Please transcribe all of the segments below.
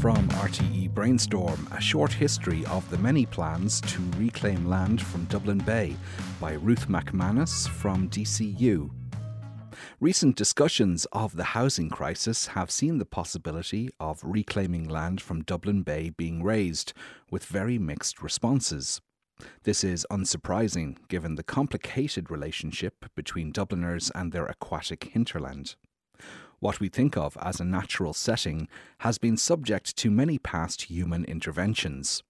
From RTE Brainstorm, a short history of the many plans to reclaim land from Dublin Bay by Ruth McManus from DCU. Recent discussions of the housing crisis have seen the possibility of reclaiming land from Dublin Bay being raised, with very mixed responses. This is unsurprising given the complicated relationship between Dubliners and their aquatic hinterland. What we think of as a natural setting has been subject to many past human interventions.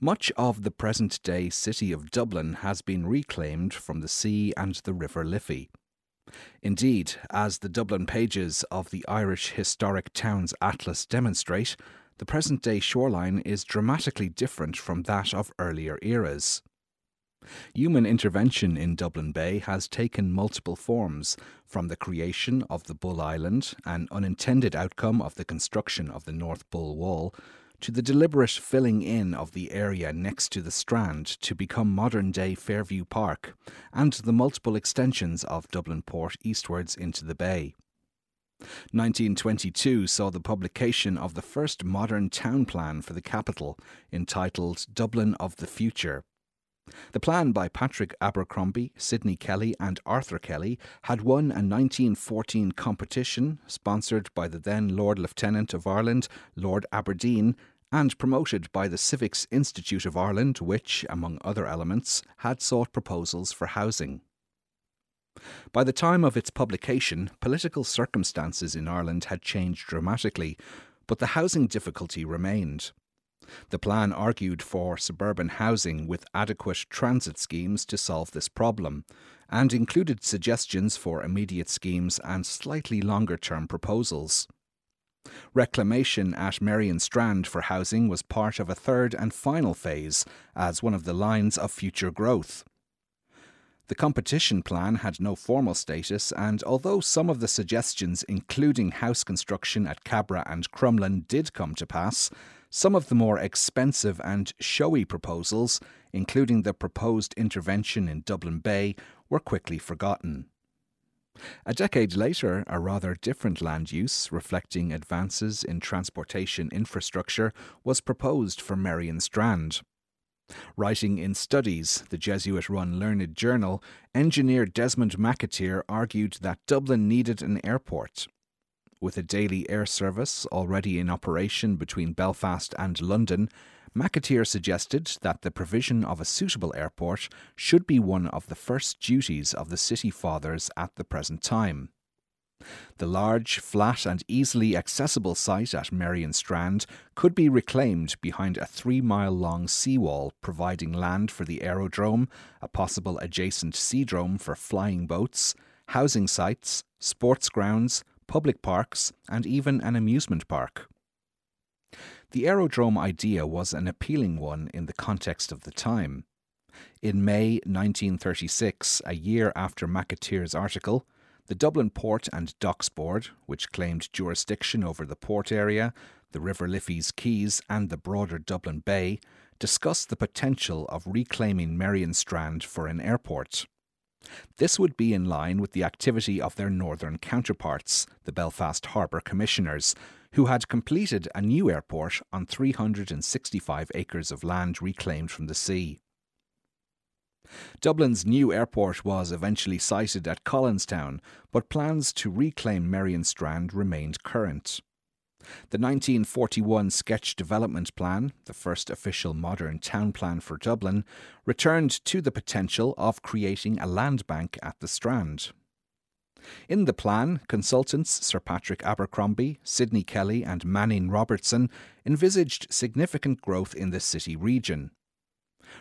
Much of the present day city of Dublin has been reclaimed from the sea and the River Liffey. Indeed, as the Dublin pages of the Irish Historic Towns Atlas demonstrate, the present day shoreline is dramatically different from that of earlier eras. Human intervention in Dublin Bay has taken multiple forms, from the creation of the Bull Island, an unintended outcome of the construction of the North Bull Wall, to the deliberate filling in of the area next to the Strand to become modern day Fairview Park, and the multiple extensions of Dublin Port eastwards into the bay. 1922 saw the publication of the first modern town plan for the capital, entitled Dublin of the Future. The plan by Patrick Abercrombie, Sidney Kelly, and Arthur Kelly had won a 1914 competition sponsored by the then Lord Lieutenant of Ireland, Lord Aberdeen, and promoted by the Civics Institute of Ireland, which, among other elements, had sought proposals for housing. By the time of its publication, political circumstances in Ireland had changed dramatically, but the housing difficulty remained. The plan argued for suburban housing with adequate transit schemes to solve this problem, and included suggestions for immediate schemes and slightly longer term proposals. Reclamation at Merrion Strand for housing was part of a third and final phase as one of the lines of future growth. The competition plan had no formal status, and although some of the suggestions, including house construction at Cabra and Crumlin, did come to pass, some of the more expensive and showy proposals, including the proposed intervention in Dublin Bay, were quickly forgotten. A decade later, a rather different land use, reflecting advances in transportation infrastructure, was proposed for Merrion Strand. Writing in Studies, the Jesuit run learned journal, engineer Desmond McAteer argued that Dublin needed an airport. With a daily air service already in operation between Belfast and London, McAteer suggested that the provision of a suitable airport should be one of the first duties of the City Fathers at the present time. The large, flat, and easily accessible site at Merrion Strand could be reclaimed behind a three mile long seawall, providing land for the aerodrome, a possible adjacent seadrome for flying boats, housing sites, sports grounds, public parks, and even an amusement park. The aerodrome idea was an appealing one in the context of the time. In May 1936, a year after McAteer's article, the Dublin Port and Docks Board, which claimed jurisdiction over the port area, the River Liffey's quays, and the broader Dublin Bay, discussed the potential of reclaiming Merrion Strand for an airport. This would be in line with the activity of their northern counterparts, the Belfast Harbour Commissioners, who had completed a new airport on 365 acres of land reclaimed from the sea. Dublin's new airport was eventually sited at Collinstown, but plans to reclaim Merrion Strand remained current. The 1941 Sketch Development Plan, the first official modern town plan for Dublin, returned to the potential of creating a land bank at the Strand. In the plan, consultants Sir Patrick Abercrombie, Sidney Kelly, and Manning Robertson envisaged significant growth in the city region.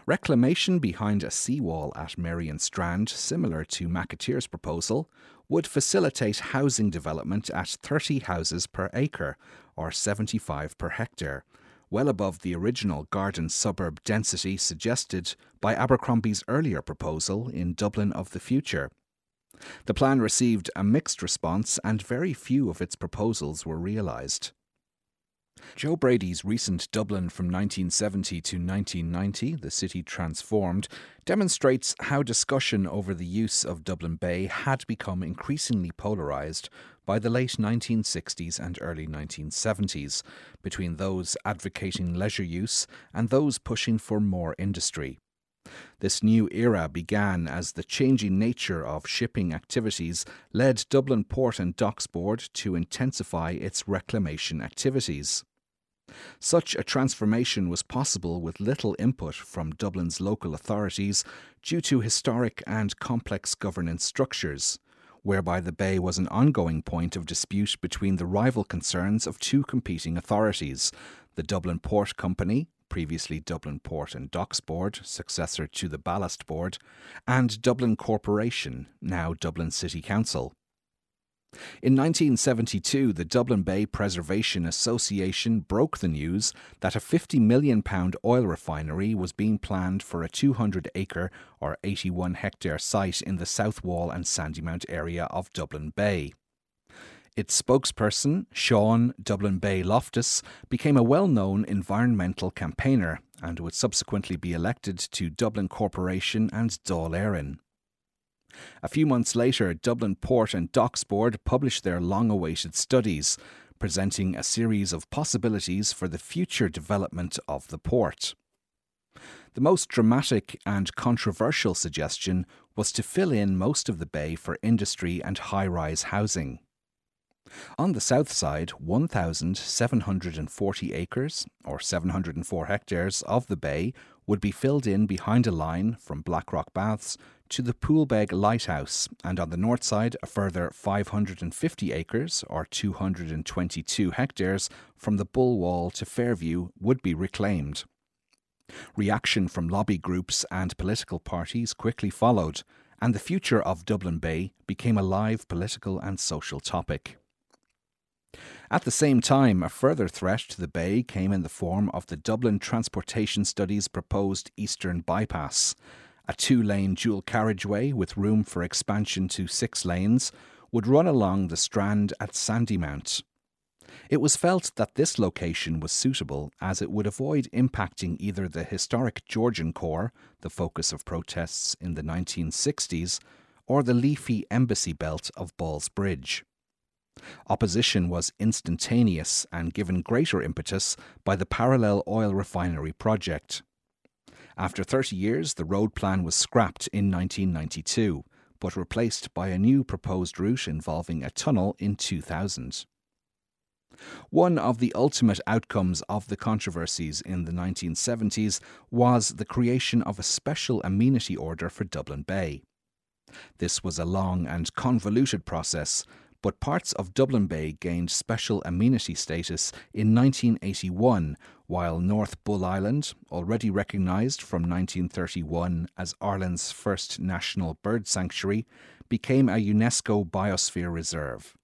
Reclamation behind a seawall at Merrion Strand, similar to McAteer's proposal, would facilitate housing development at 30 houses per acre, or 75 per hectare, well above the original garden suburb density suggested by Abercrombie's earlier proposal in Dublin of the Future. The plan received a mixed response and very few of its proposals were realised. Joe Brady's recent Dublin from 1970 to 1990, the city transformed, demonstrates how discussion over the use of Dublin Bay had become increasingly polarised by the late 1960s and early 1970s, between those advocating leisure use and those pushing for more industry. This new era began as the changing nature of shipping activities led Dublin Port and Docks Board to intensify its reclamation activities. Such a transformation was possible with little input from Dublin's local authorities due to historic and complex governance structures, whereby the bay was an ongoing point of dispute between the rival concerns of two competing authorities the Dublin Port Company, previously Dublin Port and Docks Board, successor to the Ballast Board, and Dublin Corporation, now Dublin City Council. In 1972, the Dublin Bay Preservation Association broke the news that a £50 million oil refinery was being planned for a 200 acre or 81 hectare site in the South Wall and Sandymount area of Dublin Bay. Its spokesperson, Sean Dublin Bay Loftus, became a well known environmental campaigner and would subsequently be elected to Dublin Corporation and Dáil Éireann. A few months later, Dublin Port and Docks Board published their long awaited studies, presenting a series of possibilities for the future development of the port. The most dramatic and controversial suggestion was to fill in most of the bay for industry and high rise housing. On the south side, 1,740 acres, or 704 hectares, of the bay would be filled in behind a line from Blackrock Baths to the Poolbeg Lighthouse, and on the north side, a further 550 acres, or 222 hectares, from the Bull Wall to Fairview would be reclaimed. Reaction from lobby groups and political parties quickly followed, and the future of Dublin Bay became a live political and social topic. At the same time, a further threat to the bay came in the form of the Dublin Transportation Studies proposed Eastern Bypass, a two lane dual carriageway with room for expansion to six lanes would run along the Strand at Sandymount. It was felt that this location was suitable as it would avoid impacting either the historic Georgian core, the focus of protests in the 1960s, or the leafy embassy belt of Ballsbridge. Opposition was instantaneous and given greater impetus by the parallel oil refinery project. After 30 years, the road plan was scrapped in 1992, but replaced by a new proposed route involving a tunnel in 2000. One of the ultimate outcomes of the controversies in the 1970s was the creation of a special amenity order for Dublin Bay. This was a long and convoluted process but parts of Dublin Bay gained special amenity status in 1981, while North Bull Island, already recognised from 1931 as Ireland's first national bird sanctuary, became a UNESCO Biosphere Reserve.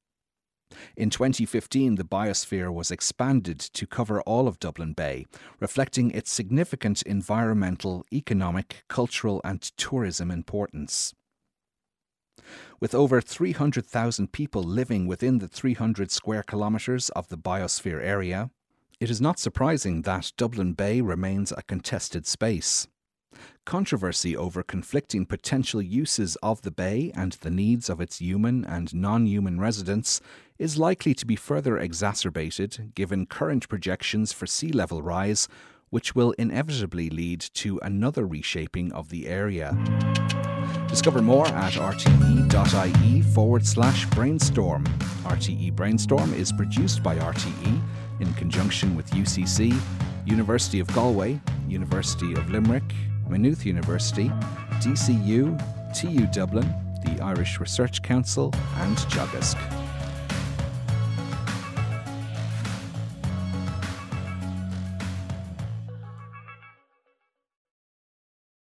In 2015, the biosphere was expanded to cover all of Dublin Bay, reflecting its significant environmental, economic, cultural, and tourism importance. With over 300,000 people living within the 300 square kilometres of the biosphere area, it is not surprising that Dublin Bay remains a contested space. Controversy over conflicting potential uses of the bay and the needs of its human and non human residents is likely to be further exacerbated given current projections for sea level rise, which will inevitably lead to another reshaping of the area. Discover more at rte.ie forward slash brainstorm. RTE Brainstorm is produced by RTE in conjunction with UCC, University of Galway, University of Limerick, Maynooth University, DCU, TU Dublin, the Irish Research Council, and Teagasc.